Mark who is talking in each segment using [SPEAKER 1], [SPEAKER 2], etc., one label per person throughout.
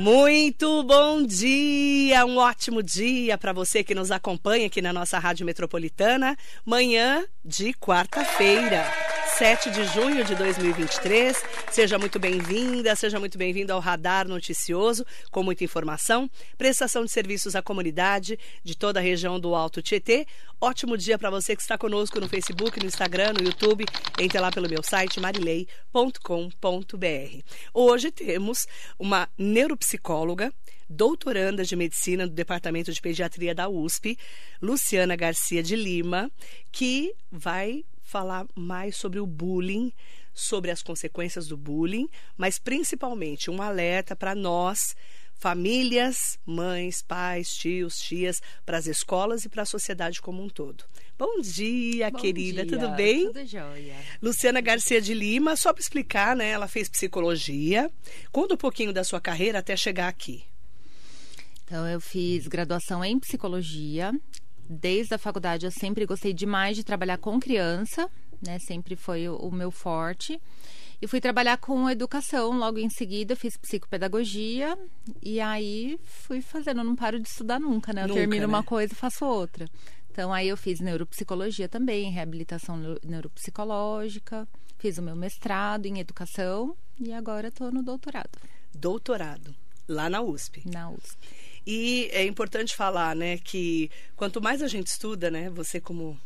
[SPEAKER 1] Muito bom dia, um ótimo dia para você que nos acompanha aqui na nossa Rádio Metropolitana. Manhã de quarta-feira. 7 de junho de 2023. Seja muito bem-vinda, seja muito bem-vindo ao Radar Noticioso, com muita informação, prestação de serviços à comunidade de toda a região do Alto Tietê. Ótimo dia para você que está conosco no Facebook, no Instagram, no YouTube. Entre lá pelo meu site marilei.com.br. Hoje temos uma neuropsicóloga doutoranda de medicina do Departamento de Pediatria da USP, Luciana Garcia de Lima, que vai falar mais sobre o bullying, sobre as consequências do bullying, mas principalmente um alerta para nós, famílias, mães, pais, tios, tias, para as escolas e para a sociedade como um todo. Bom dia,
[SPEAKER 2] Bom
[SPEAKER 1] querida,
[SPEAKER 2] dia,
[SPEAKER 1] tudo bem?
[SPEAKER 2] Tudo jóia.
[SPEAKER 1] Luciana Garcia de Lima, só para explicar, né? Ela fez psicologia. Conta um pouquinho da sua carreira até chegar aqui.
[SPEAKER 2] Então, eu fiz graduação em psicologia. Desde a faculdade, eu sempre gostei demais de trabalhar com criança, né? Sempre foi o, o meu forte. E fui trabalhar com educação logo em seguida, fiz psicopedagogia e aí fui fazendo, não paro de estudar nunca, né? Eu
[SPEAKER 1] Nunca,
[SPEAKER 2] termino
[SPEAKER 1] né?
[SPEAKER 2] uma coisa e faço outra. Então aí eu fiz neuropsicologia também, reabilitação neu- neuropsicológica, fiz o meu mestrado em educação e agora estou no doutorado
[SPEAKER 1] Doutorado, lá na USP.
[SPEAKER 2] na USP.
[SPEAKER 1] E é importante falar, né, que quanto mais a gente estuda, né, você como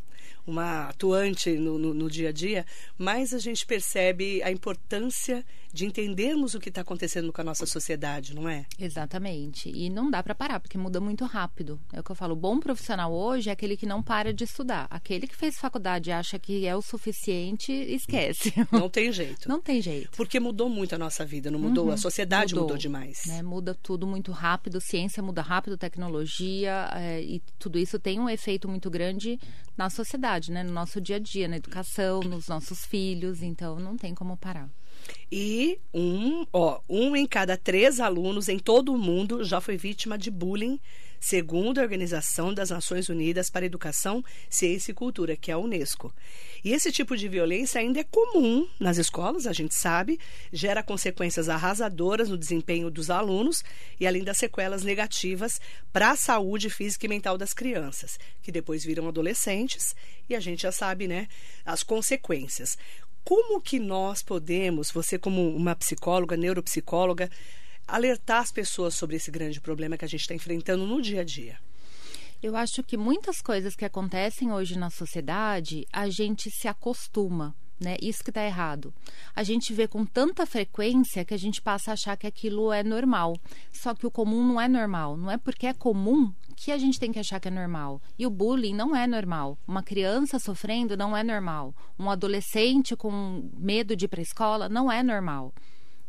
[SPEAKER 1] uma atuante no, no, no dia a dia, mais a gente percebe a importância de entendermos o que está acontecendo com a nossa sociedade, não é?
[SPEAKER 2] Exatamente. E não dá para parar, porque muda muito rápido. É o que eu falo. O bom profissional hoje é aquele que não para de estudar. Aquele que fez faculdade e acha que é o suficiente, esquece.
[SPEAKER 1] Não tem jeito.
[SPEAKER 2] Não tem jeito.
[SPEAKER 1] Porque mudou muito a nossa vida, não mudou?
[SPEAKER 2] Uhum,
[SPEAKER 1] A sociedade mudou,
[SPEAKER 2] mudou,
[SPEAKER 1] demais.
[SPEAKER 2] Né? Muda tudo muito rápido, ciência muda rápido, tecnologia, é, e tudo isso tem um efeito muito grande na sociedade, né? No nosso dia a dia, na educação, nos nossos filhos. Então, não tem como parar.
[SPEAKER 1] E um, ó, um em cada três alunos em todo o mundo já foi vítima de bullying, segundo a Organização das Nações Unidas para Educação, Ciência e Cultura, que é a Unesco. E esse tipo de violência ainda é comum nas escolas, a gente sabe, gera consequências arrasadoras no desempenho dos alunos e além das sequelas negativas para a saúde física e mental das crianças, que depois viram adolescentes e a gente já sabe, né, as consequências. Como que nós podemos, você como uma psicóloga, neuropsicóloga, alertar as pessoas sobre esse grande problema que a gente está enfrentando no dia a dia?
[SPEAKER 2] Eu acho que muitas coisas que acontecem hoje na sociedade, a gente se acostuma. Né? Isso que está errado. A gente vê com tanta frequência que a gente passa a achar que aquilo é normal. Só que o comum não é normal. Não é porque é comum que a gente tem que achar que é normal. E o bullying não é normal. Uma criança sofrendo não é normal. Um adolescente com medo de ir para a escola não é normal.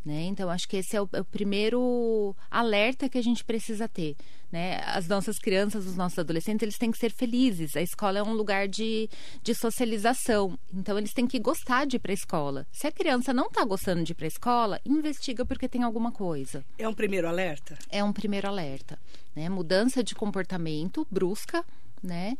[SPEAKER 2] Né? Então, acho que esse é o, é o primeiro alerta que a gente precisa ter. Né? As nossas crianças, os nossos adolescentes, eles têm que ser felizes. A escola é um lugar de, de socialização. Então, eles têm que gostar de ir para a escola. Se a criança não está gostando de ir para a escola, investiga porque tem alguma coisa.
[SPEAKER 1] É um primeiro alerta?
[SPEAKER 2] É um primeiro alerta. Né? Mudança de comportamento brusca, né?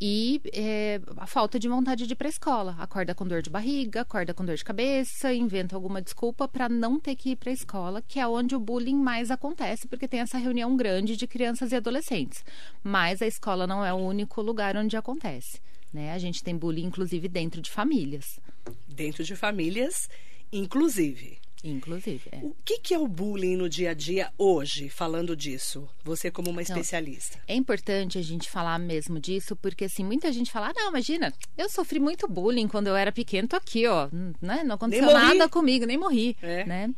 [SPEAKER 2] E é, a falta de vontade de ir para escola. Acorda com dor de barriga, acorda com dor de cabeça, inventa alguma desculpa para não ter que ir para a escola, que é onde o bullying mais acontece, porque tem essa reunião grande de crianças e adolescentes. Mas a escola não é o único lugar onde acontece. Né? A gente tem bullying, inclusive, dentro de famílias.
[SPEAKER 1] Dentro de famílias, inclusive.
[SPEAKER 2] Inclusive, é.
[SPEAKER 1] O que, que é o bullying no dia a dia hoje, falando disso? Você como uma especialista.
[SPEAKER 2] É importante a gente falar mesmo disso, porque assim, muita gente fala, ah, não, imagina, eu sofri muito bullying quando eu era pequeno, tô aqui, ó, né? Não aconteceu nada comigo, nem morri,
[SPEAKER 1] É.
[SPEAKER 2] né?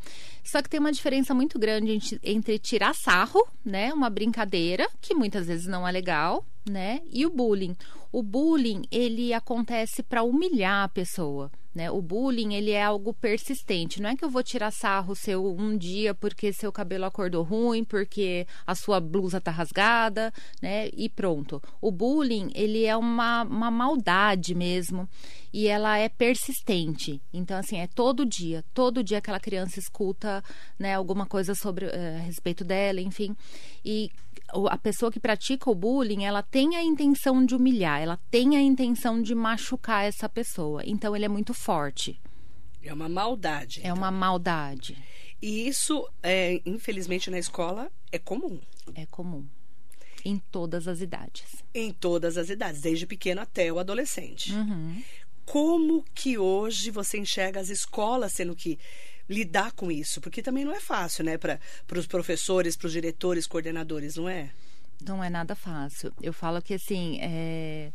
[SPEAKER 2] Só que tem uma diferença muito grande entre- tirar sarro, né? Uma brincadeira, que muitas vezes não é legal, né? E o bullying. O bullying, ele acontece para humilhar a pessoa, né? O bullying, ele é algo persistente. Não é que eu vou tirar sarro seu um dia porque seu cabelo acordou ruim, porque a sua blusa tá rasgada, né? E pronto. O bullying, ele é uma, uma maldade mesmo. E ela é persistente. Então, assim, é todo dia. Todo dia aquela criança escuta, né, alguma coisa sobre eh, a respeito dela, enfim. E a pessoa que pratica o bullying, ela tem a intenção de humilhar, ela tem a intenção de machucar essa pessoa. Então, ele é muito forte.
[SPEAKER 1] É uma maldade.
[SPEAKER 2] É uma maldade.
[SPEAKER 1] E isso, é, infelizmente, na escola é comum.
[SPEAKER 2] É comum. Em todas as idades.
[SPEAKER 1] Em todas as idades, desde pequeno até o adolescente.
[SPEAKER 2] Uhum.
[SPEAKER 1] Como que hoje você enxerga as escolas sendo que lidar com isso? Porque também não é fácil, né? Para os professores, para os diretores, coordenadores, não é?
[SPEAKER 2] Não é nada fácil. Eu falo que, assim, é...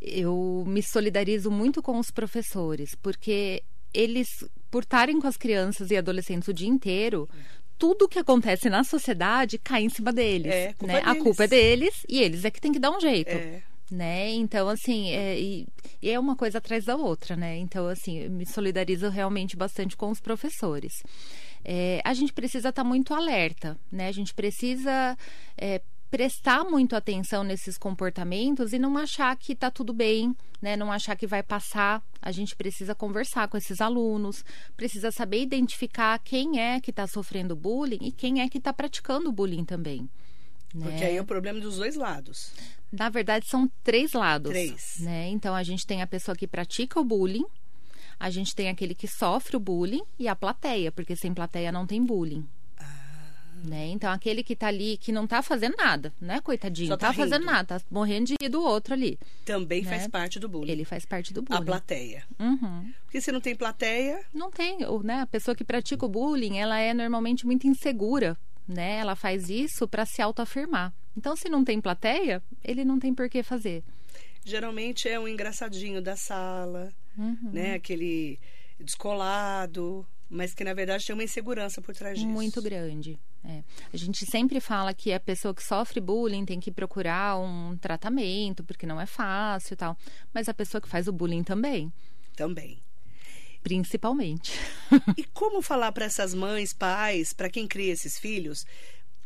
[SPEAKER 2] eu me solidarizo muito com os professores, porque eles, por estarem com as crianças e adolescentes o dia inteiro, tudo que acontece na sociedade cai em cima deles.
[SPEAKER 1] É, culpa
[SPEAKER 2] né? A
[SPEAKER 1] deles.
[SPEAKER 2] culpa é deles e eles é que tem que dar um jeito.
[SPEAKER 1] É.
[SPEAKER 2] Né? Então, assim, é, e, é uma coisa atrás da outra, né? Então, assim, me solidarizo realmente bastante com os professores. É, a gente precisa estar muito alerta, né? A gente precisa é, prestar muito atenção nesses comportamentos e não achar que está tudo bem, né? Não achar que vai passar. A gente precisa conversar com esses alunos, precisa saber identificar quem é que está sofrendo bullying e quem é que está praticando bullying também. Né?
[SPEAKER 1] Porque aí é o problema dos dois lados.
[SPEAKER 2] Na verdade, são três lados.
[SPEAKER 1] Três.
[SPEAKER 2] Né? Então, a gente tem a pessoa que pratica o bullying, a gente tem aquele que sofre o bullying e a plateia, porque sem plateia não tem bullying. Né? Então, aquele que tá ali, que não tá fazendo nada, né, coitadinho?
[SPEAKER 1] Só
[SPEAKER 2] Não tá,
[SPEAKER 1] tá
[SPEAKER 2] fazendo nada, tá morrendo de rir do outro ali.
[SPEAKER 1] Também
[SPEAKER 2] Né?
[SPEAKER 1] faz parte do bullying.
[SPEAKER 2] Ele faz parte do bullying.
[SPEAKER 1] A plateia.
[SPEAKER 2] Uhum.
[SPEAKER 1] Porque se não tem plateia,
[SPEAKER 2] Não tem, ou, né? A pessoa que pratica o bullying, ela é normalmente muito insegura, né? Ela faz isso para se autoafirmar. Então, se não tem plateia, ele não tem por que fazer.
[SPEAKER 1] geralmente é um engraçadinho da sala, né? Aquele descolado, mas que na verdade tem uma insegurança por trás disso.
[SPEAKER 2] Muito grande. é. A gente sempre fala que a pessoa que sofre bullying tem que procurar um tratamento, porque não é fácil e tal. Mas a pessoa que faz o bullying também,
[SPEAKER 1] Também.
[SPEAKER 2] Principalmente.
[SPEAKER 1] E como falar para essas mães, pais, para quem cria esses filhos,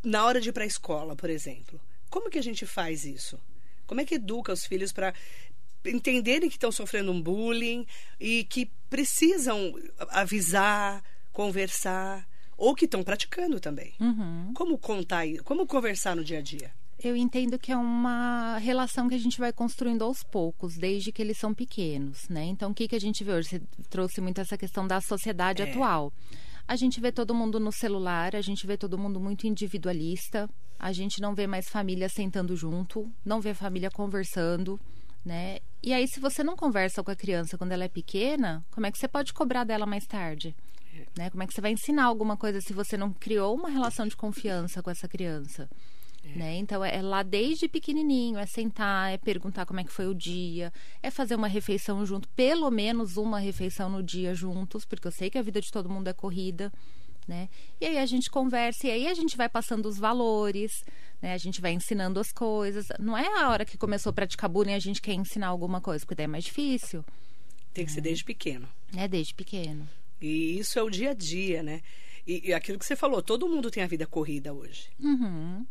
[SPEAKER 1] na hora de ir para a escola, por exemplo? Como que a gente faz isso? Como é que educa os filhos para entenderem que estão sofrendo um bullying e que precisam avisar, conversar, ou que estão praticando também?
[SPEAKER 2] Uhum.
[SPEAKER 1] Como contar, como conversar no dia a dia?
[SPEAKER 2] Eu entendo que é uma relação que a gente vai construindo aos poucos, desde que eles são pequenos, né? Então, o que, que a gente vê hoje? Você trouxe muito essa questão da sociedade
[SPEAKER 1] É.
[SPEAKER 2] atual. A gente vê todo mundo no celular, a gente vê todo mundo muito individualista, a gente não vê mais família sentando junto, não vê família conversando, né? E aí, se você não conversa com a criança quando ela é pequena, como é que você pode cobrar dela mais tarde? Né? Como é que você vai ensinar alguma coisa se você não criou uma relação de confiança com essa criança? Né? Então é, é lá desde pequenininho, é sentar, é perguntar como é que foi o dia, é fazer uma refeição junto, pelo menos uma refeição no dia juntos, porque eu sei que a vida de todo mundo é corrida, né? E aí a gente conversa e aí a gente vai passando os valores, né? A gente vai ensinando as coisas. Não é a hora que começou a praticar bullying a gente quer ensinar alguma coisa, porque daí é mais difícil,
[SPEAKER 1] Tem que ser desde pequeno.
[SPEAKER 2] né? Desde pequeno.
[SPEAKER 1] E isso é o dia a dia, né? E, e aquilo que você falou, todo mundo tem a vida corrida hoje.
[SPEAKER 2] Uhum.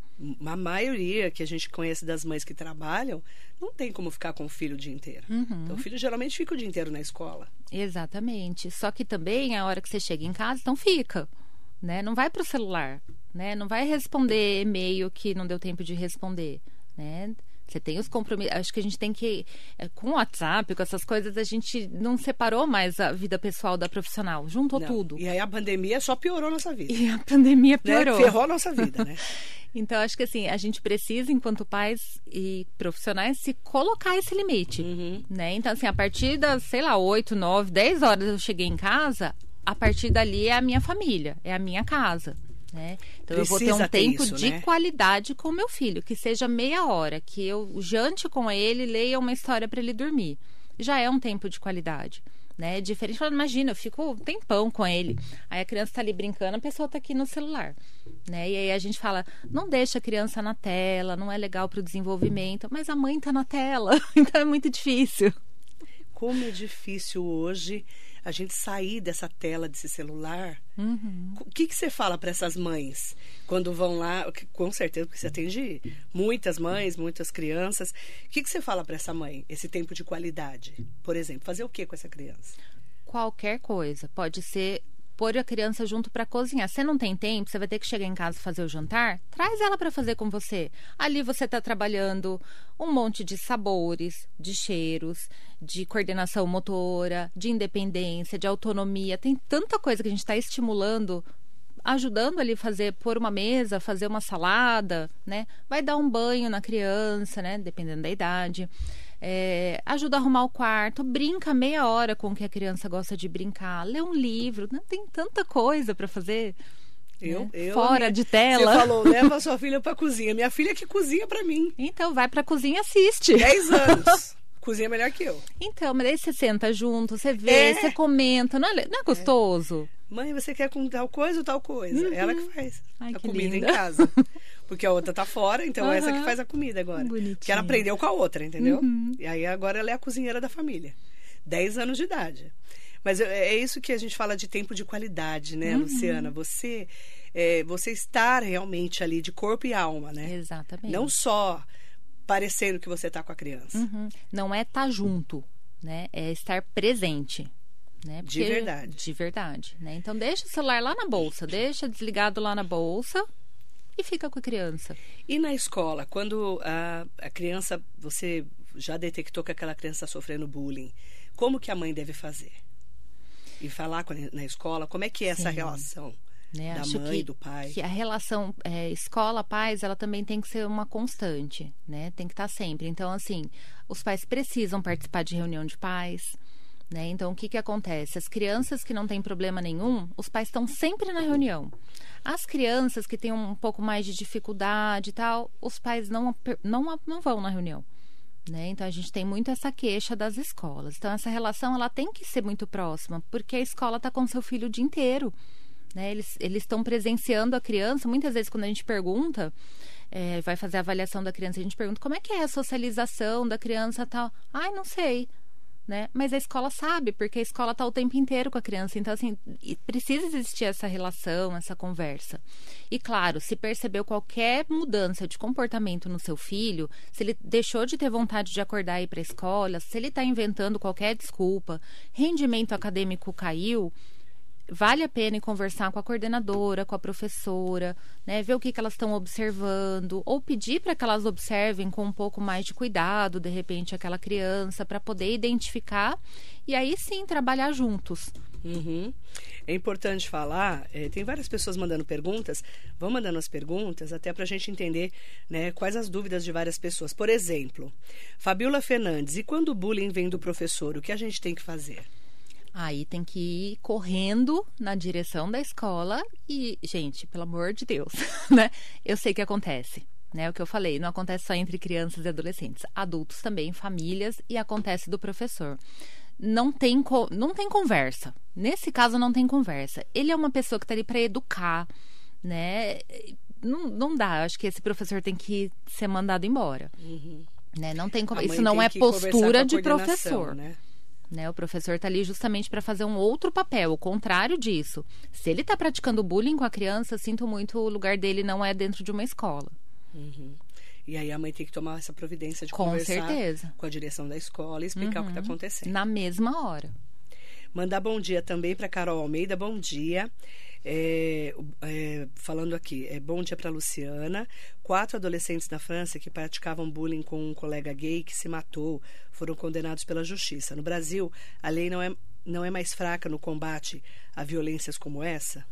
[SPEAKER 1] A maioria que a gente conhece das mães que trabalham não tem como ficar com o filho o dia inteiro.
[SPEAKER 2] Uhum.
[SPEAKER 1] Então, o filho geralmente fica o dia inteiro na escola.
[SPEAKER 2] Exatamente. Só que também a hora que você chega em casa, então fica, né? Não vai pro celular, né? Não vai responder e-mail que não deu tempo de responder, né? Você tem os compromissos. Acho que a gente tem que. é, Com o WhatsApp, com essas coisas, a gente não separou mais a vida pessoal da profissional. Juntou
[SPEAKER 1] Não.
[SPEAKER 2] tudo.
[SPEAKER 1] E aí a pandemia só piorou nossa vida.
[SPEAKER 2] E a pandemia
[SPEAKER 1] né?
[SPEAKER 2] piorou.
[SPEAKER 1] Ferrou a nossa vida, né?
[SPEAKER 2] Então, acho que assim, a gente precisa, enquanto pais e profissionais, se colocar esse limite.
[SPEAKER 1] Uhum.
[SPEAKER 2] Né? Então, assim, a partir das, sei lá, 8, 9, 10 horas eu cheguei em casa, a partir dali é a minha família, é a minha casa. Né? Então, eu vou ter
[SPEAKER 1] Precisa
[SPEAKER 2] um
[SPEAKER 1] ter
[SPEAKER 2] tempo
[SPEAKER 1] isso,
[SPEAKER 2] de
[SPEAKER 1] né?
[SPEAKER 2] qualidade com meu filho, que seja meia hora, que eu jante com ele, leia uma história para ele dormir. Já é um tempo de qualidade. Né? Diferente, fala, imagina, eu fico um tempão com ele. Aí a criança tá ali brincando, a pessoa tá aqui no celular. Né? E aí a gente fala, não deixa a criança na tela, não é legal para o desenvolvimento, mas a mãe tá na tela, então é muito difícil.
[SPEAKER 1] Como é difícil hoje a gente sair dessa tela desse celular.
[SPEAKER 2] Uhum.
[SPEAKER 1] O que, que você fala para essas mães quando vão lá? Com certeza, porque você atende muitas mães, muitas crianças. O que, que você fala para essa mãe? Esse tempo de qualidade, por exemplo. Fazer o que com essa criança?
[SPEAKER 2] Qualquer coisa. Pode ser pôr a criança junto para cozinhar. Você não tem tempo, você vai ter que chegar em casa fazer o jantar, traz ela para fazer com você. Ali você está trabalhando um monte de sabores, de cheiros, de coordenação motora, de independência, de autonomia. Tem tanta coisa que a gente está estimulando ajudando ali fazer pôr uma mesa, fazer uma salada, né? Vai dar um banho na criança, né? Dependendo da idade. É, ajuda a arrumar o quarto, brinca meia hora com o que a criança gosta de brincar, lê um livro, não tem tanta coisa para fazer.
[SPEAKER 1] Eu,
[SPEAKER 2] né?
[SPEAKER 1] eu,
[SPEAKER 2] Fora
[SPEAKER 1] minha-
[SPEAKER 2] de tela.
[SPEAKER 1] Você falou, leva sua filha pra cozinha. Minha filha que cozinha pra mim.
[SPEAKER 2] Então vai pra cozinha e assiste.
[SPEAKER 1] 10 anos. cozinha melhor que eu.
[SPEAKER 2] Então, mas aí você senta junto, você vê,
[SPEAKER 1] É.
[SPEAKER 2] você comenta, não é, não é gostoso?
[SPEAKER 1] Mãe, você quer com tal coisa ou tal coisa? Ela que faz
[SPEAKER 2] Ai,
[SPEAKER 1] a
[SPEAKER 2] que
[SPEAKER 1] comida
[SPEAKER 2] linda.
[SPEAKER 1] em casa. Porque a outra tá fora, então essa que faz a comida agora.
[SPEAKER 2] Bonitinha.
[SPEAKER 1] Porque ela aprendeu com a outra, entendeu?
[SPEAKER 2] Uhum.
[SPEAKER 1] E aí agora ela é a cozinheira da família. 10 anos de idade. Mas é isso que a gente fala de tempo de qualidade, né,
[SPEAKER 2] Uhum.
[SPEAKER 1] Luciana? Você, é, você estar realmente ali de corpo e alma, né?
[SPEAKER 2] Exatamente.
[SPEAKER 1] Não só parecendo que você tá com a criança.
[SPEAKER 2] Uhum. Não é estar junto, né? É estar presente. Né?
[SPEAKER 1] De verdade.
[SPEAKER 2] De verdade. Né? Então deixa o celular lá na bolsa, deixa desligado lá na bolsa e fica com a criança.
[SPEAKER 1] E na escola, quando a, a criança, você já detectou que aquela criança está sofrendo bullying, como que a mãe deve fazer? E falar com a- na escola, como é que é essa
[SPEAKER 2] Sim.
[SPEAKER 1] relação
[SPEAKER 2] Né?
[SPEAKER 1] da
[SPEAKER 2] Acho
[SPEAKER 1] mãe,
[SPEAKER 2] que,
[SPEAKER 1] do pai?
[SPEAKER 2] que a relação é, escola-pais, ela também tem que ser uma constante, né? Tem que estar sempre. Então, assim, os pais precisam participar de reunião de pais, né? Então, o que que acontece? As crianças que não têm problema nenhum, os pais estão sempre na reunião. As crianças que têm um pouco mais de dificuldade e tal, os pais não, não, não vão na reunião. Né? Então a gente tem muito essa queixa das escolas. Então essa relação ela tem que ser muito próxima, porque a escola está com seu filho o dia inteiro. Né? Eles eles estão presenciando a criança. Muitas vezes quando a gente pergunta, é, vai fazer a avaliação da criança, a gente pergunta como é que é a socialização da criança tal. Ai, não sei. Né? Mas a escola sabe, porque a escola está o tempo inteiro com a criança. Então, assim, precisa existir essa relação, essa conversa. E claro, se percebeu qualquer mudança de comportamento no seu filho, se ele deixou de ter vontade de acordar e ir para a escola, se ele está inventando qualquer desculpa, rendimento acadêmico caiu, vale a pena conversar com a coordenadora, com a professora, né, ver o que, que elas estão observando, ou pedir para que elas observem com um pouco mais de cuidado, de repente, aquela criança, para poder identificar e aí sim trabalhar juntos.
[SPEAKER 1] Uhum. É importante falar, eh, tem várias pessoas mandando perguntas, vão mandando as perguntas até para a gente entender né, quais as dúvidas de várias pessoas. Por exemplo, Fabiola Fernandes, e quando o bullying vem do professor, o que a gente tem que fazer?
[SPEAKER 2] Aí tem que ir correndo na direção da escola e, gente, pelo amor de Deus, né? Eu sei que acontece, né? O que eu falei, não acontece só entre crianças e adolescentes, adultos também, famílias e acontece do professor. Não tem, não tem conversa. Nesse caso, não tem conversa. Ele é uma pessoa que está ali para educar, né? Não, não dá. Acho que esse professor tem que ser mandado embora. Né? Não tem.
[SPEAKER 1] Uhum.
[SPEAKER 2] Isso não é postura de professor.
[SPEAKER 1] Né?
[SPEAKER 2] Né? O professor está ali justamente para fazer um outro papel, o contrário disso. Se ele está praticando bullying com a criança, sinto muito, o lugar dele não é dentro de uma escola.
[SPEAKER 1] E aí a mãe tem que tomar essa providência de
[SPEAKER 2] Com
[SPEAKER 1] conversar
[SPEAKER 2] certeza.
[SPEAKER 1] com a direção da escola e explicar o que está acontecendo.
[SPEAKER 2] Na mesma hora.
[SPEAKER 1] Mandar bom dia também para Carol Almeida, bom dia. É, é, falando aqui, é, bom dia para Luciana. Quatro adolescentes na França que praticavam bullying com um colega gay que se matou foram condenados pela justiça. No Brasil, a lei não é, não é mais fraca no combate a violências como essa?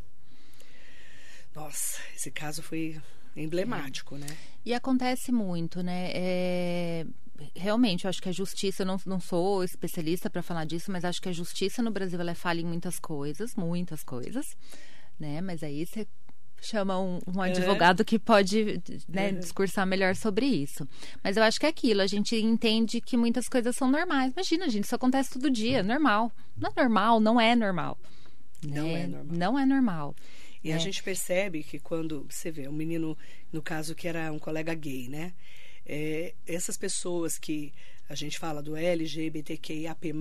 [SPEAKER 1] Nossa, esse caso foi emblemático, né?
[SPEAKER 2] E acontece muito, né? É, Realmente, eu acho que a justiça, eu não, não sou especialista para falar disso, mas acho que a justiça no Brasil ela é falha em muitas coisas, muitas coisas, né? Mas aí você chama um, um advogado que pode né,
[SPEAKER 1] Uhum.
[SPEAKER 2] discursar melhor sobre isso. Mas eu acho que é aquilo, a gente entende que muitas coisas são normais. Imagina, gente, isso acontece todo dia, é normal. Não é normal, não é normal.
[SPEAKER 1] Não
[SPEAKER 2] né?
[SPEAKER 1] é normal.
[SPEAKER 2] Não é normal.
[SPEAKER 1] E a gente percebe que quando você vê um menino, no caso que era um colega gay, né? É, essas pessoas que a gente fala do LGBTQIAP+,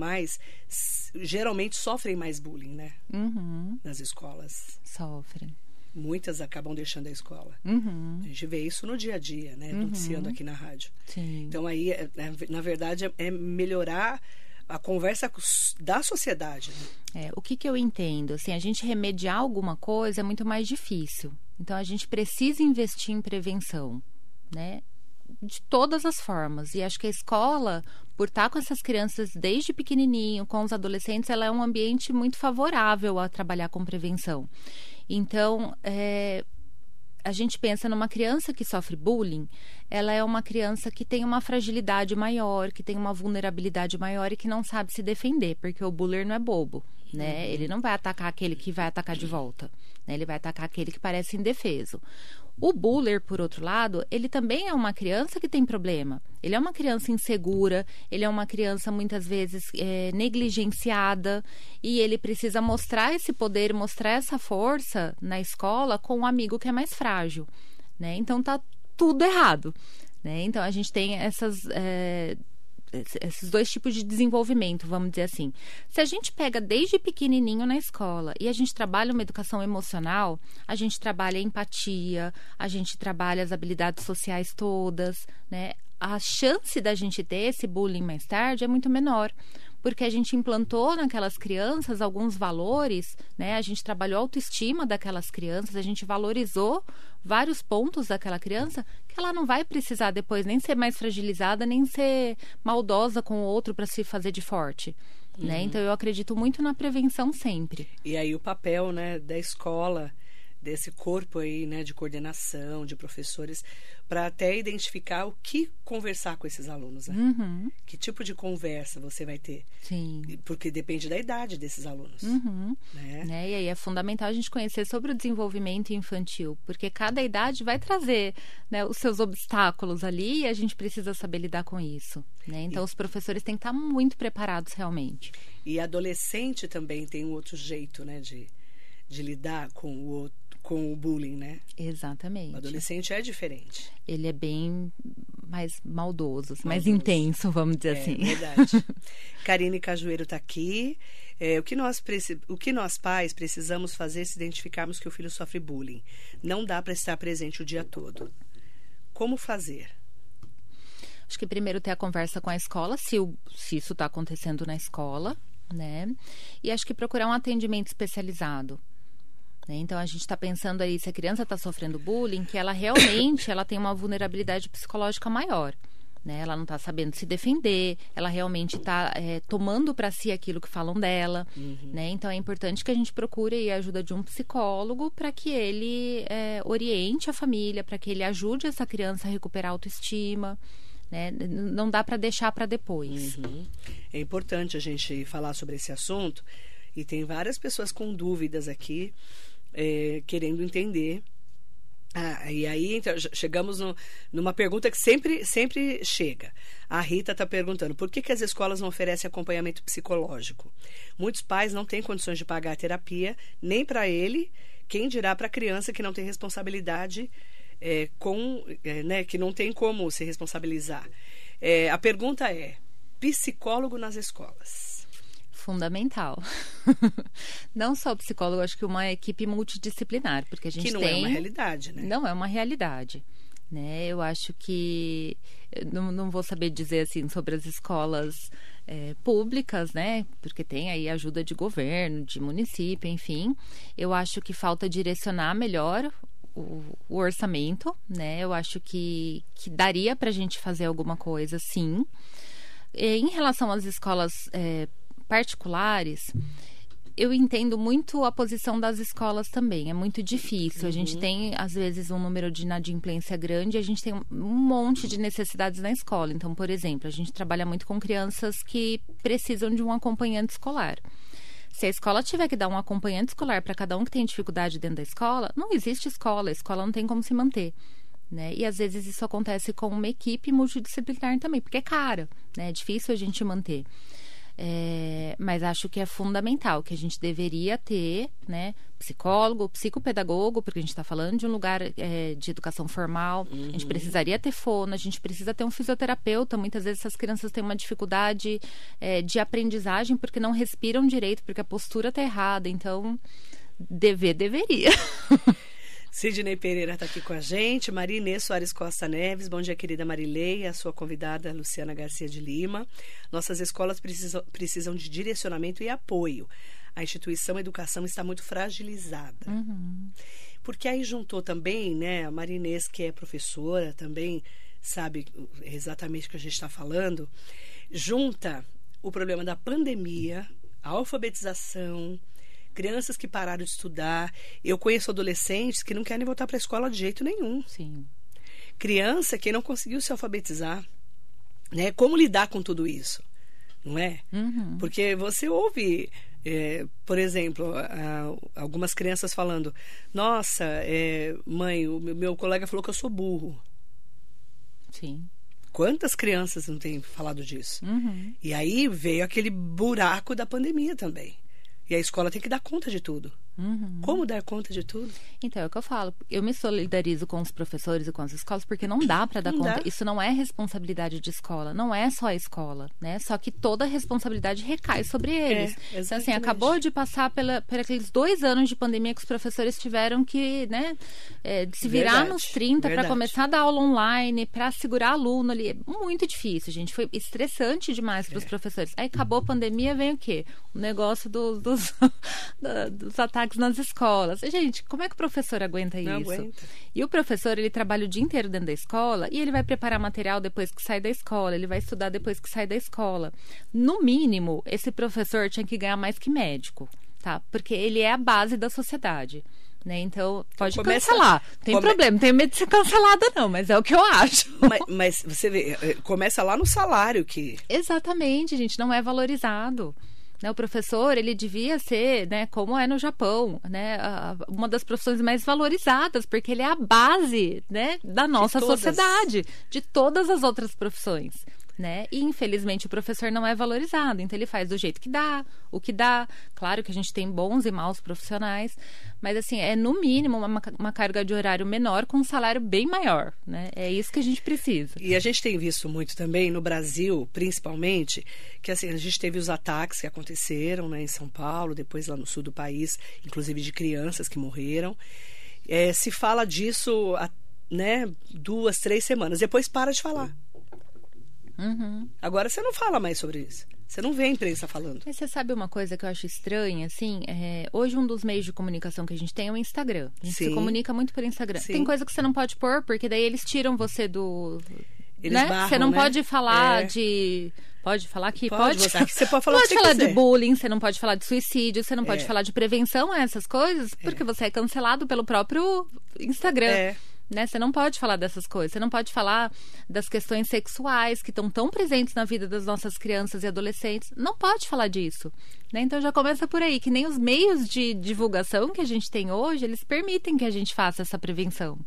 [SPEAKER 1] geralmente sofrem mais bullying, né?
[SPEAKER 2] Uhum,
[SPEAKER 1] Nas escolas.
[SPEAKER 2] sofre.
[SPEAKER 1] Muitas acabam deixando a escola.
[SPEAKER 2] Uhum,
[SPEAKER 1] A gente vê isso no dia a dia, né? Noticiando aqui na rádio.
[SPEAKER 2] sim.
[SPEAKER 1] Então aí, é- é- na verdade, é- é melhorar a conversa da sociedade.
[SPEAKER 2] Né? É, o que, que eu entendo? Assim, a gente remediar alguma coisa é muito mais difícil. Então, a gente precisa investir em prevenção, né? De todas as formas. E acho que a escola, por estar com essas crianças desde pequenininho, com os adolescentes, ela é um ambiente muito favorável a trabalhar com prevenção. Então, é, a gente pensa numa criança que sofre bullying, ela é uma criança que tem uma fragilidade maior, que tem uma vulnerabilidade maior e que não sabe se defender, porque o bullying não é bobo, né? Ele não vai atacar aquele que vai atacar de volta, né? Ele vai atacar aquele que parece indefeso. O buller, por outro lado, ele também é uma criança que tem problema. Ele é uma criança insegura, ele é uma criança muitas vezes é, negligenciada e ele precisa mostrar esse poder, mostrar essa força na escola com um amigo que é mais frágil, né? Então tá tudo errado, né? Então a gente tem essas é, esses dois tipos de desenvolvimento, vamos dizer assim. Se a gente pega desde pequenininho na escola e a gente trabalha uma educação emocional, a gente trabalha a empatia, a gente trabalha as habilidades sociais todas, né? A chance da gente ter esse bullying mais tarde é muito menor, porque a gente implantou naquelas crianças alguns valores, né? A gente trabalhou a autoestima daquelas crianças, a gente valorizou vários pontos daquela criança que ela não vai precisar depois nem ser mais fragilizada, nem ser maldosa com o outro para se fazer de forte. Né? Uhum. Então eu acredito muito na prevenção sempre.
[SPEAKER 1] E aí o papel né, da escola desse corpo aí, né, de coordenação, de professores, para até identificar o que conversar com esses alunos, né?
[SPEAKER 2] Uhum.
[SPEAKER 1] Que tipo de conversa você vai ter?
[SPEAKER 2] Sim.
[SPEAKER 1] Porque depende da idade desses alunos.
[SPEAKER 2] Uhum. Né? né? E aí é fundamental a gente conhecer sobre o desenvolvimento infantil, porque cada idade vai trazer né, os seus obstáculos ali e a gente precisa saber lidar com isso. Né? Então, e... os professores têm que estar muito preparados realmente.
[SPEAKER 1] E adolescente também tem um outro jeito, né, de, de lidar com o outro com o bullying, né?
[SPEAKER 2] Exatamente.
[SPEAKER 1] O adolescente é diferente.
[SPEAKER 2] Ele é bem mais maldoso, maldoso. mais intenso, vamos dizer
[SPEAKER 1] é,
[SPEAKER 2] assim.
[SPEAKER 1] É verdade. Karine Cajueiro está aqui. É, o, que nós, o que nós pais precisamos fazer se identificarmos que o filho sofre bullying? Não dá para estar presente o dia todo. Como fazer?
[SPEAKER 2] Acho que primeiro ter a conversa com a escola, se, o, se isso está acontecendo na escola, né? E acho que procurar um atendimento especializado. Né? Então a gente está pensando aí se a criança está sofrendo bullying, que ela realmente ela tem uma vulnerabilidade psicológica maior. Né? Ela não está sabendo se defender, ela realmente está é, tomando para si aquilo que falam dela. Uhum. Né? Então é importante que a gente procure a ajuda de um psicólogo para que ele é, oriente a família, para que ele ajude essa criança a recuperar a autoestima. Né? Não dá para deixar para depois.
[SPEAKER 1] Uhum. É importante a gente falar sobre esse assunto e tem várias pessoas com dúvidas aqui é, querendo entender. Ah, e aí então, chegamos no, numa pergunta que sempre, sempre chega. A Rita está perguntando por que, que as escolas não oferecem acompanhamento psicológico? Muitos pais não têm condições de pagar a terapia, nem para ele, quem dirá para a criança que não tem responsabilidade é, com, é, né, que não tem como se responsabilizar. É, a pergunta é: psicólogo nas escolas?
[SPEAKER 2] Fundamental. não só o psicólogo, acho que uma equipe multidisciplinar, porque a gente
[SPEAKER 1] que não
[SPEAKER 2] tem...
[SPEAKER 1] é uma realidade, né?
[SPEAKER 2] Não é uma realidade. Né? Eu acho que não, não vou saber dizer assim sobre as escolas é, públicas, né? Porque tem aí ajuda de governo, de município, enfim. Eu acho que falta direcionar melhor o, o orçamento, né? Eu acho que, que daria para a gente fazer alguma coisa, sim. E, em relação às escolas é, particulares, eu entendo muito a posição das escolas também. É muito difícil. Uhum. A gente tem, às vezes, um número de inadimplência grande e a gente tem um monte de necessidades na escola. Então, por exemplo, a gente trabalha muito com crianças que precisam de um acompanhante escolar. Se a escola tiver que dar um acompanhante escolar para cada um que tem dificuldade dentro da escola, não existe escola. A escola não tem como se manter. Né? E às vezes isso acontece com uma equipe multidisciplinar também, porque é cara, né? É difícil a gente manter. É, mas acho que é fundamental que a gente deveria ter, né, psicólogo, psicopedagogo, porque a gente está falando de um lugar é, de educação formal. Uhum. A gente uhum. precisaria ter fono, a gente precisa ter um fisioterapeuta. Muitas vezes essas crianças têm uma dificuldade é, de aprendizagem porque não respiram direito, porque a postura está errada. Então, dever deveria.
[SPEAKER 1] Sidney Pereira está aqui com a gente, Maria Inês Soares Costa Neves, bom dia querida Marileia, a sua convidada Luciana Garcia de Lima. Nossas escolas precisam, precisam de direcionamento e apoio. A instituição educação está muito fragilizada.
[SPEAKER 2] Uhum.
[SPEAKER 1] Porque aí juntou também, né, a Maria Inês, que é professora, também sabe exatamente o que a gente está falando, junta o problema da pandemia, a alfabetização, crianças que pararam de estudar. Eu conheço adolescentes que não querem voltar para a escola de jeito nenhum.
[SPEAKER 2] Sim.
[SPEAKER 1] Criança que não conseguiu se alfabetizar. Né? Como lidar com tudo isso? Não é?
[SPEAKER 2] Uhum.
[SPEAKER 1] Porque você ouve, é, por exemplo, algumas crianças falando: Nossa, é, mãe, o meu colega falou que eu sou burro.
[SPEAKER 2] Sim.
[SPEAKER 1] Quantas crianças não têm falado disso?
[SPEAKER 2] Uhum.
[SPEAKER 1] E aí veio aquele buraco da pandemia também. E a escola tem que dar conta de tudo.
[SPEAKER 2] Uhum.
[SPEAKER 1] Como dar conta de tudo?
[SPEAKER 2] Então, é o que eu falo. Eu me solidarizo com os professores e com as escolas, porque não dá para dar
[SPEAKER 1] Não
[SPEAKER 2] conta.
[SPEAKER 1] dá.
[SPEAKER 2] Isso não é responsabilidade de escola, não é só a escola, né? Só que toda a responsabilidade recai sobre eles. então, assim, acabou de passar pela, por aqueles dois anos de pandemia que os professores tiveram que, né, é, se virar
[SPEAKER 1] Verdade,
[SPEAKER 2] nos 30 para começar a dar aula online, para segurar aluno ali. É muito difícil, gente. Foi estressante demais
[SPEAKER 1] É.
[SPEAKER 2] para os professores. Aí acabou a pandemia, vem o quê? O negócio dos, dos, dos ataques nas escolas. Gente, como é que o professor aguenta
[SPEAKER 1] Não
[SPEAKER 2] isso?
[SPEAKER 1] aguenta.
[SPEAKER 2] E o professor, ele trabalha o dia inteiro dentro da escola e ele vai preparar material depois que sai da escola, ele vai estudar depois que sai da escola. No mínimo, esse professor tinha que ganhar mais que médico, tá? Porque ele é a base da sociedade. Né? Então, pode
[SPEAKER 1] começa-
[SPEAKER 2] cancelar. Não tem
[SPEAKER 1] come-
[SPEAKER 2] problema, não tenho medo de ser cancelada, não, mas é o que eu acho.
[SPEAKER 1] Mas, mas você vê, eh, começa lá no salário que.
[SPEAKER 2] Exatamente, gente, não é valorizado. Né, o professor, ele devia ser, né, como é no Japão, né, uma das profissões mais valorizadas, porque ele é a base, né, da nossa
[SPEAKER 1] todas.
[SPEAKER 2] sociedade, de todas as outras profissões. Né? E infelizmente o professor não é valorizado, então ele faz do jeito que dá, o que dá. Claro que a gente tem bons e maus profissionais, mas assim, é no mínimo uma, uma carga de horário menor com um salário bem maior, né? É isso que a gente precisa.
[SPEAKER 1] E a gente tem visto muito também, no Brasil, principalmente, que assim, a gente teve os ataques que aconteceram né, em São Paulo, depois lá no sul do país, inclusive de crianças que morreram. Eh, se fala disso né, duas, três semanas, depois para de falar.
[SPEAKER 2] Uhum.
[SPEAKER 1] Agora você não fala mais sobre isso. Você não vê a imprensa falando.
[SPEAKER 2] Mas você sabe uma coisa que eu acho estranha, assim? É, hoje um dos meios de comunicação que a gente tem é o Instagram. A gente se
[SPEAKER 1] Sim.
[SPEAKER 2] comunica muito por Instagram.
[SPEAKER 1] Sim.
[SPEAKER 2] Tem coisa que você não pode pôr, porque daí eles tiram você do...
[SPEAKER 1] Eles
[SPEAKER 2] né?
[SPEAKER 1] barram,
[SPEAKER 2] Você não
[SPEAKER 1] né?
[SPEAKER 2] pode falar
[SPEAKER 1] É.
[SPEAKER 2] de... Pode falar aqui?
[SPEAKER 1] Pode,
[SPEAKER 2] Pode,
[SPEAKER 1] você- aqui você pode falar que você
[SPEAKER 2] falar de bullying, você não pode falar de suicídio, você não pode
[SPEAKER 1] É.
[SPEAKER 2] falar de prevenção a essas coisas, porque você é cancelado pelo próprio Instagram.
[SPEAKER 1] É.
[SPEAKER 2] Né? Você não pode falar dessas coisas. Você não pode falar das questões sexuais que estão tão presentes na vida das nossas crianças e adolescentes. Não pode falar disso. Né? Então já começa por aí, que nem os meios de divulgação que a gente tem hoje, eles permitem que a gente faça essa prevenção.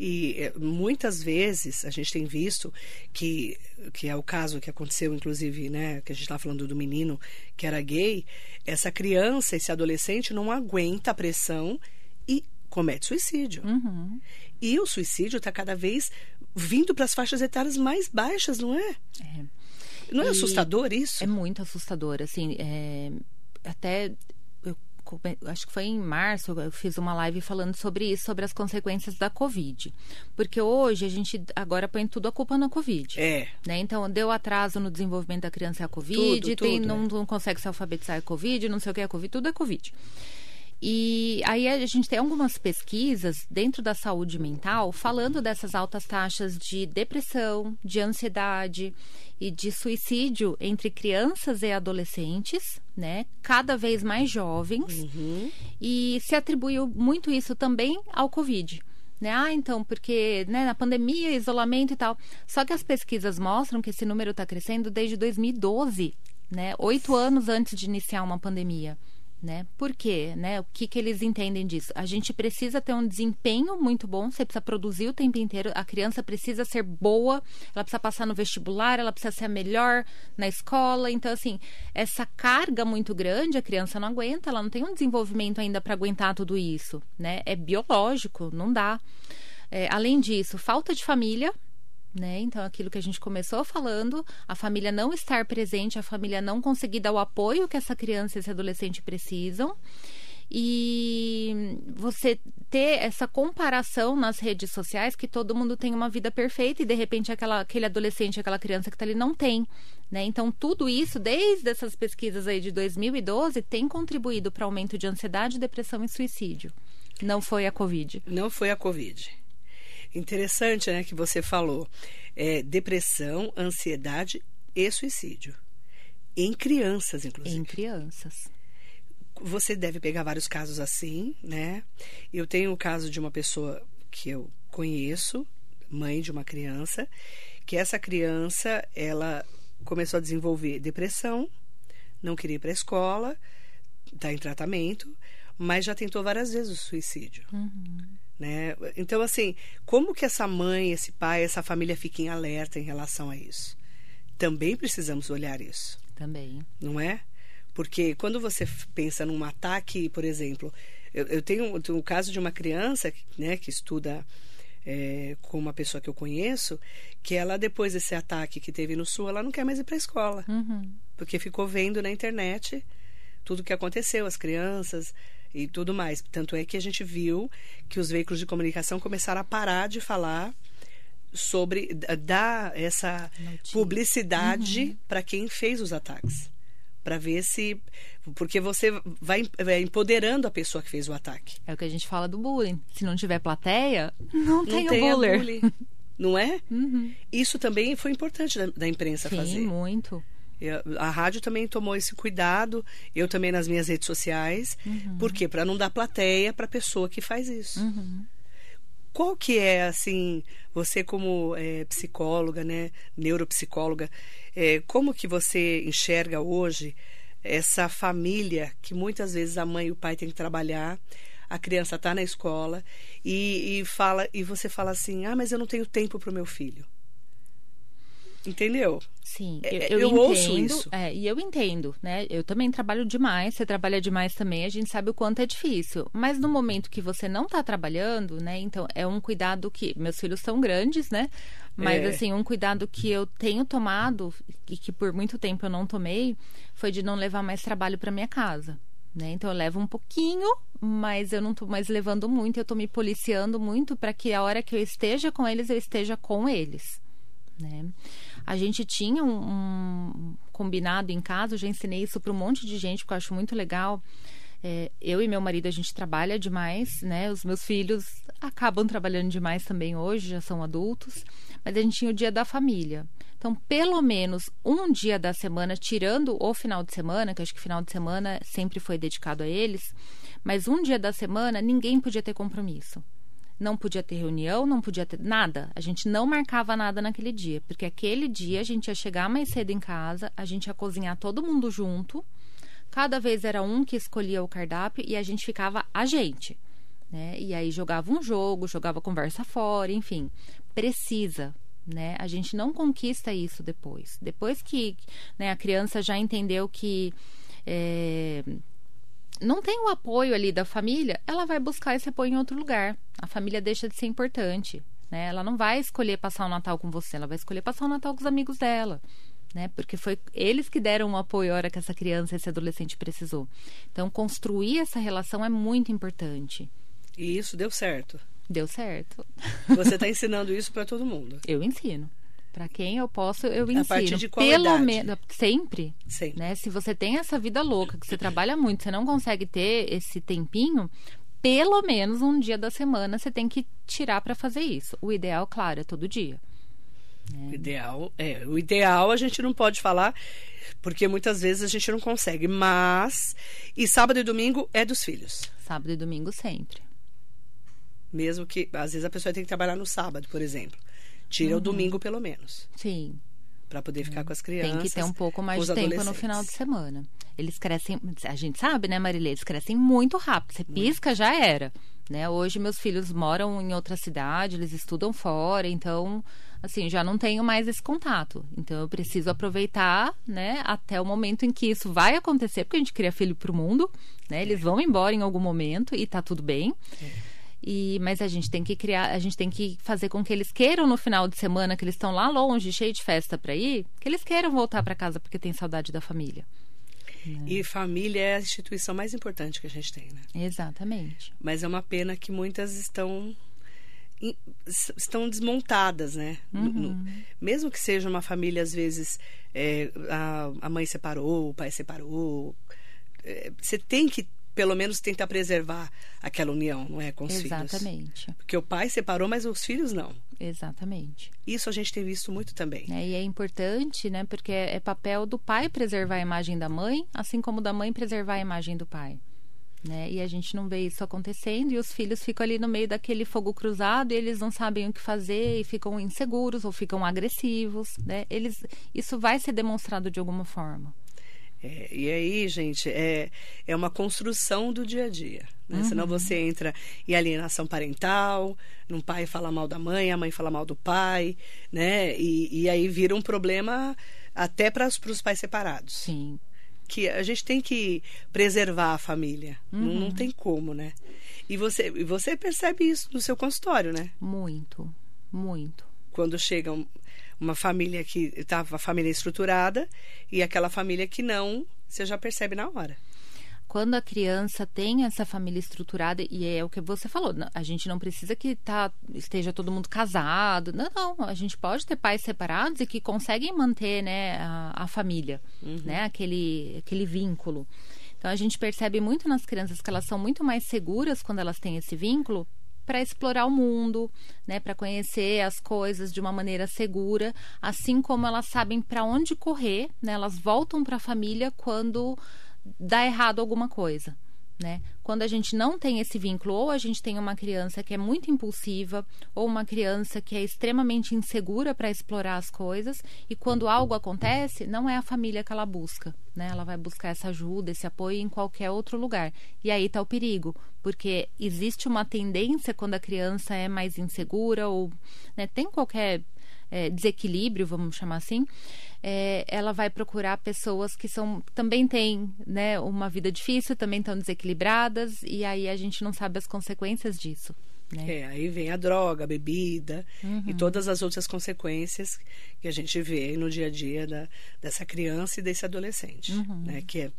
[SPEAKER 1] E eh, muitas vezes a gente tem visto que, que é o caso que aconteceu, inclusive, né? Que a gente está falando do menino que era gay, essa criança, esse adolescente não aguenta a pressão e comete suicídio.
[SPEAKER 2] Uhum.
[SPEAKER 1] E o suicídio está cada vez vindo para as faixas etárias mais baixas, não é?
[SPEAKER 2] É.
[SPEAKER 1] Não é
[SPEAKER 2] E
[SPEAKER 1] assustador isso?
[SPEAKER 2] É muito assustador, assim, é, até acho que foi em março eu fiz uma live falando sobre isso, sobre as consequências da Covid, porque hoje a gente agora põe tudo a culpa na Covid.
[SPEAKER 1] É.
[SPEAKER 2] Né? Então, deu atraso no desenvolvimento da criança é a Covid,
[SPEAKER 1] Tudo,
[SPEAKER 2] tem,
[SPEAKER 1] tudo,
[SPEAKER 2] não,
[SPEAKER 1] é.
[SPEAKER 2] não consegue se alfabetizar é Covid, não sei o que é Covid, tudo é Covid. E aí a gente tem algumas pesquisas dentro da saúde mental falando dessas altas taxas de depressão, de ansiedade e de suicídio entre crianças e adolescentes, né? Cada vez mais jovens.
[SPEAKER 1] Uhum.
[SPEAKER 2] E se atribuiu muito isso também ao Covid. Né? Ah, então, porque né, na pandemia, isolamento e tal. Só que as pesquisas mostram que esse número está crescendo desde 2012, né? Oito anos antes de iniciar uma pandemia. Né? Por quê? Né? O que, que eles entendem disso? A gente precisa ter um desempenho muito bom, você precisa produzir o tempo inteiro, a criança precisa ser boa, ela precisa passar no vestibular, ela precisa ser a melhor na escola. Então, assim, essa carga muito grande, a criança não aguenta, ela não tem um desenvolvimento ainda para aguentar tudo isso. Né? É biológico, não dá. É, além disso, falta de família, né? Então, aquilo que a gente começou falando, a família não estar presente, a família não conseguir dar o apoio que essa criança e esse adolescente precisam. e você ter essa comparação nas redes sociais que todo mundo tem uma vida perfeita e de repente aquela, aquele adolescente, aquela criança que está ali não tem. Né? Então, tudo isso, desde essas pesquisas aí de 2012, tem contribuído para aumento de ansiedade, depressão e suicídio. Não foi a Covid.
[SPEAKER 1] Não foi a Covid. Interessante, né, que você falou. É, depressão, ansiedade e suicídio. Em crianças, inclusive.
[SPEAKER 2] Em crianças
[SPEAKER 1] você deve pegar vários casos assim, né? Eu tenho o caso de uma pessoa que eu conheço, mãe de uma criança, que essa criança, ela começou a desenvolver depressão, não queria ir para a escola, está em tratamento, mas já tentou várias vezes o suicídio. Uhum. Né? Então, assim, como que essa mãe, esse pai, essa família fica em alerta em relação a isso? Também precisamos olhar isso.
[SPEAKER 2] Também.
[SPEAKER 1] Não é? Porque quando você pensa num ataque, por exemplo, eu, eu tenho, tenho o caso de uma criança né, que estuda é, com uma pessoa que eu conheço, que ela, depois desse ataque que teve no Sul, ela não quer mais ir para a escola. Uhum. Porque ficou vendo na internet tudo o que aconteceu, as crianças e tudo mais. Tanto é que a gente viu que os veículos de comunicação começaram a parar de falar sobre dar essa publicidade uhum. para quem fez os ataques para ver se. Porque você vai empoderando a pessoa que fez o ataque.
[SPEAKER 2] É o que a gente fala do bullying. Se não tiver plateia, não, não tem, tem o bullying.
[SPEAKER 1] Não é? Uhum. Isso também foi importante da, da imprensa
[SPEAKER 2] Sim,
[SPEAKER 1] fazer.
[SPEAKER 2] Sim,
[SPEAKER 1] A rádio também tomou esse cuidado, eu também nas minhas redes sociais. Uhum. Por quê? Para não dar plateia para a pessoa que faz isso. Uhum. Qual que é, assim, você como é, psicóloga, né, neuropsicóloga, é, como que você enxerga hoje essa família que muitas vezes a mãe e o pai têm que trabalhar, a criança está na escola e, e, fala e você fala assim, ah, mas eu não tenho tempo para o meu filho. Entendeu?
[SPEAKER 2] Sim, eu, é, eu, eu entendo, ouço isso. É, e eu entendo, né? Eu também trabalho demais, você trabalha demais também, a gente sabe o quanto é difícil. Mas no momento que você não está trabalhando, né? Então é um cuidado que. Meus filhos são grandes, né? Mas é. assim, um cuidado que eu tenho tomado, e que por muito tempo eu não tomei, foi de não levar mais trabalho para minha casa. Né? Então eu levo um pouquinho, mas eu não estou mais levando muito, eu estou me policiando muito para que a hora que eu esteja com eles, eu esteja com eles. Né? A gente tinha um, um combinado em casa, eu já ensinei isso para um monte de gente, porque eu acho muito legal. É, eu e meu marido, a gente trabalha demais, né? Os meus filhos acabam trabalhando demais também hoje, já são adultos. Mas a gente tinha o dia da família. Então, pelo menos um dia da semana, tirando o final de semana, que acho que final de semana sempre foi dedicado a eles, mas um dia da semana ninguém podia ter compromisso não podia ter reunião, não podia ter nada. A gente não marcava nada naquele dia, porque aquele dia a gente ia chegar mais cedo em casa, a gente ia cozinhar todo mundo junto. Cada vez era um que escolhia o cardápio e a gente ficava a gente. Né? E aí jogava um jogo, jogava conversa fora, enfim. Precisa, né? A gente não conquista isso depois. Depois que né, a criança já entendeu que é, não tem o apoio ali da família, ela vai buscar esse apoio em outro lugar. A família deixa de ser importante. Né? Ela não vai escolher passar o Natal com você, ela vai escolher passar o Natal com os amigos dela. Né? Porque foi eles que deram o apoio a hora que essa criança, esse adolescente precisou. Então, construir essa relação é muito importante.
[SPEAKER 1] E isso deu certo.
[SPEAKER 2] Deu certo.
[SPEAKER 1] Você está ensinando isso para todo mundo?
[SPEAKER 2] Eu ensino. Para quem eu posso, eu ensino. A
[SPEAKER 1] partir de qual Pelo menos
[SPEAKER 2] sempre.
[SPEAKER 1] Sempre.
[SPEAKER 2] Né? Se você tem essa vida louca, que você trabalha muito, você não consegue ter esse tempinho, pelo menos um dia da semana você tem que tirar para fazer isso. O ideal, claro, é todo dia.
[SPEAKER 1] O ideal, é, o ideal a gente não pode falar, porque muitas vezes a gente não consegue, mas e sábado e domingo é dos filhos.
[SPEAKER 2] Sábado e domingo sempre.
[SPEAKER 1] Mesmo que às vezes a pessoa tem que trabalhar no sábado, por exemplo. Tira uhum. o domingo, pelo menos.
[SPEAKER 2] Sim.
[SPEAKER 1] Para poder ficar com as crianças.
[SPEAKER 2] Tem que ter um pouco mais de tempo no final de semana. Eles crescem, a gente sabe, né, Marilê? Eles crescem muito rápido. Você pisca, já era. Né? Hoje meus filhos moram em outra cidade, eles estudam fora, então, assim, já não tenho mais esse contato. Então eu preciso aproveitar, né, até o momento em que isso vai acontecer, porque a gente cria filho para o mundo, né? Eles vão embora em algum momento e tá tudo bem. É. E, mas a gente tem que criar, a gente tem que fazer com que eles queiram no final de semana, que eles estão lá longe, cheio de festa para ir, que eles queiram voltar para casa porque tem saudade da família.
[SPEAKER 1] Né? E família é a instituição mais importante que a gente tem, né?
[SPEAKER 2] Exatamente.
[SPEAKER 1] Mas é uma pena que muitas estão estão desmontadas, né? Uhum. Mesmo que seja uma família, às vezes, é, a, a, mãe separou, o pai separou. É, você tem que, pelo menos, tentar preservar aquela união, não é? Com os
[SPEAKER 2] Exatamente.
[SPEAKER 1] filhos.
[SPEAKER 2] Exatamente.
[SPEAKER 1] Porque o pai separou, mas os filhos não.
[SPEAKER 2] Exatamente.
[SPEAKER 1] Isso a gente tem visto muito também.
[SPEAKER 2] É, e é importante, né? Porque é papel do pai preservar a imagem da mãe, assim como da mãe preservar a imagem do pai. Né? E a gente não vê isso acontecendo e os filhos ficam ali no meio daquele fogo cruzado e eles não sabem o que fazer e ficam inseguros ou ficam agressivos, né? Eles, isso vai ser demonstrado de alguma forma.
[SPEAKER 1] É, e aí, gente, é, é uma construção do dia a dia. Né? Uhum. Senão você entra em alienação parental, um pai fala mal da mãe, a mãe fala mal do pai, né? E, e aí vira um problema até para os pais separados.
[SPEAKER 2] Sim
[SPEAKER 1] que a gente tem que preservar a família. Uhum. Não, não, tem como, né? E você, você percebe isso no seu consultório, né?
[SPEAKER 2] Muito, muito.
[SPEAKER 1] Quando chega uma família que estava família estruturada e aquela família que não, você já percebe na hora
[SPEAKER 2] quando a criança tem essa família estruturada, e é o que você falou, a gente não precisa que tá, esteja todo mundo casado. Não, não. A gente pode ter pais separados e que conseguem manter né, a, a família, uhum. né, aquele, aquele vínculo. Então a gente percebe muito nas crianças que elas são muito mais seguras quando elas têm esse vínculo para explorar o mundo, né, para conhecer as coisas de uma maneira segura, assim como elas sabem para onde correr, né, elas voltam para a família quando dá errado alguma coisa. Né? Quando a gente não tem esse vínculo, ou a gente tem uma criança que é muito impulsiva, ou uma criança que é extremamente insegura para explorar as coisas, e quando algo acontece, não é a família que ela busca, né? Ela vai buscar essa ajuda, esse apoio em qualquer outro lugar. E aí está o perigo, porque existe uma tendência quando a criança é mais insegura ou né, tem qualquer é, desequilíbrio, vamos chamar assim, é, ela vai procurar pessoas que são também têm né, uma vida difícil, também estão desequilibradas, e aí a gente não sabe as consequências disso. Né?
[SPEAKER 1] É, aí vem a droga, a bebida uhum. e todas as outras consequências que a gente vê no dia a dia da, dessa criança e desse adolescente. Uhum. Né? Que é,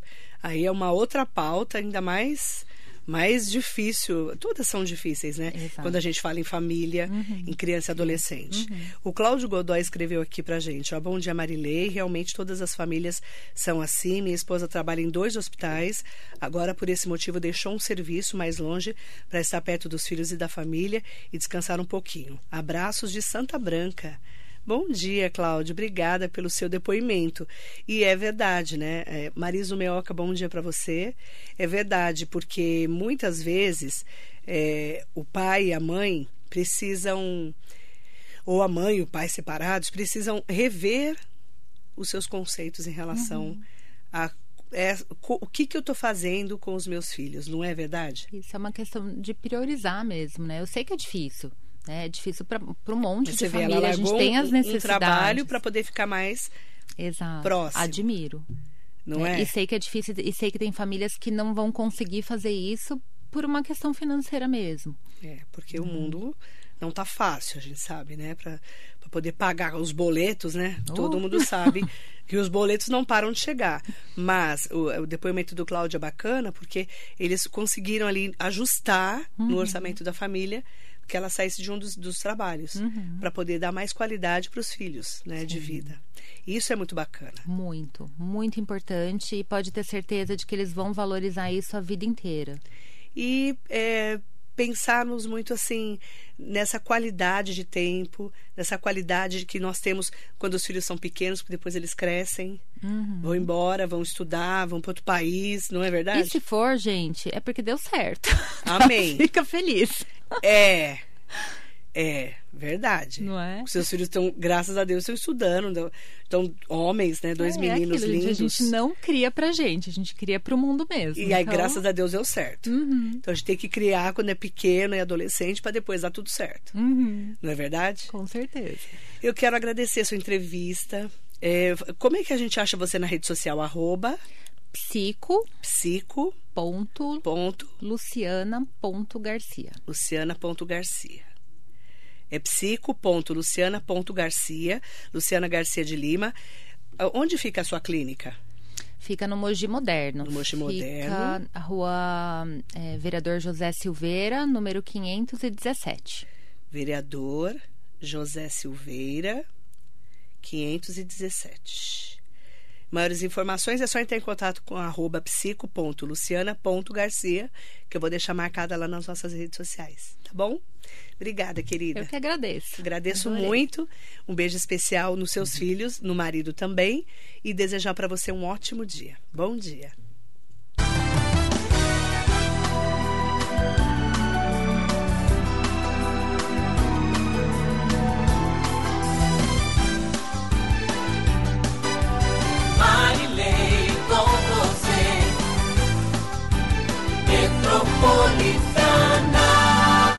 [SPEAKER 1] aí é uma outra pauta, ainda mais mais difícil. Todas são difíceis, né? Exato. Quando a gente fala em família, uhum. em criança e adolescente. Uhum. O Cláudio Godoy escreveu aqui pra gente: ó, Bom dia, Marilei. Realmente todas as famílias são assim. Minha esposa trabalha em dois hospitais. Agora, por esse motivo, deixou um serviço mais longe para estar perto dos filhos e da família e descansar um pouquinho. Abraços de Santa Branca. Bom dia, Cláudio. Obrigada pelo seu depoimento. E é verdade, né? É, Marisa Meoca, bom dia para você. É verdade, porque muitas vezes é, o pai e a mãe precisam, ou a mãe e o pai separados, precisam rever os seus conceitos em relação uhum. a é, o que, que eu estou fazendo com os meus filhos, não é verdade?
[SPEAKER 2] Isso é uma questão de priorizar mesmo, né? Eu sei que é difícil, né? É difícil para um monte Você de vê, família. a gente tem as necessidades.
[SPEAKER 1] Um trabalho para poder ficar mais Exato. próximo.
[SPEAKER 2] Admiro.
[SPEAKER 1] Não é,
[SPEAKER 2] é? E sei que é difícil, e sei que tem famílias que não vão conseguir fazer isso por uma questão financeira mesmo.
[SPEAKER 1] É, porque hum. o mundo não tá fácil, a gente sabe, né? Para poder pagar os boletos, né? Uh. Todo mundo sabe que os boletos não param de chegar. Mas o, o depoimento do Cláudio é bacana porque eles conseguiram ali ajustar uhum. no orçamento da família que ela saísse de um dos, dos trabalhos uhum. para poder dar mais qualidade para os filhos, né, Sim. de vida. Isso é muito bacana.
[SPEAKER 2] Muito, muito importante e pode ter certeza de que eles vão valorizar isso a vida inteira.
[SPEAKER 1] E é, pensarmos muito assim nessa qualidade de tempo, nessa qualidade que nós temos quando os filhos são pequenos, porque depois eles crescem, uhum. vão embora, vão estudar, vão para outro país, não é verdade?
[SPEAKER 2] E se for, gente, é porque deu certo.
[SPEAKER 1] Amém.
[SPEAKER 2] Fica feliz.
[SPEAKER 1] É. É, verdade.
[SPEAKER 2] Não é?
[SPEAKER 1] Os seus filhos estão, graças a Deus, estão estudando. Estão homens, né? Dois é, meninos
[SPEAKER 2] é
[SPEAKER 1] aquilo, lindos.
[SPEAKER 2] A gente não cria pra gente, a gente cria pro mundo mesmo.
[SPEAKER 1] E aí, então... graças a Deus, deu certo. Uhum. Então a gente tem que criar quando é pequeno e adolescente para depois dar tudo certo. Uhum. Não é verdade?
[SPEAKER 2] Com certeza.
[SPEAKER 1] Eu quero agradecer a sua entrevista. É, como é que a gente acha você na rede social? Arroba
[SPEAKER 2] psico.
[SPEAKER 1] Psico.
[SPEAKER 2] Ponto.
[SPEAKER 1] Ponto.
[SPEAKER 2] Luciana. Ponto Garcia.
[SPEAKER 1] Luciana. Ponto Garcia. É psico.luciana.garcia, Luciana Garcia de Lima. Onde fica a sua clínica?
[SPEAKER 2] Fica no Mogi Moderno.
[SPEAKER 1] No Mogi
[SPEAKER 2] Fica
[SPEAKER 1] Moderno.
[SPEAKER 2] a rua é, Vereador José Silveira, número 517.
[SPEAKER 1] Vereador José Silveira, 517. Maiores informações é só entrar em contato com arroba psico.luciana.garcia, que eu vou deixar marcada lá nas nossas redes sociais, tá bom? Obrigada, querida.
[SPEAKER 2] Eu que agradeço.
[SPEAKER 1] Agradeço
[SPEAKER 2] Adorei.
[SPEAKER 1] muito. Um beijo especial nos seus filhos, no marido também, e desejar para você um ótimo dia. Bom dia.
[SPEAKER 3] Marilei com você, Metropolitana.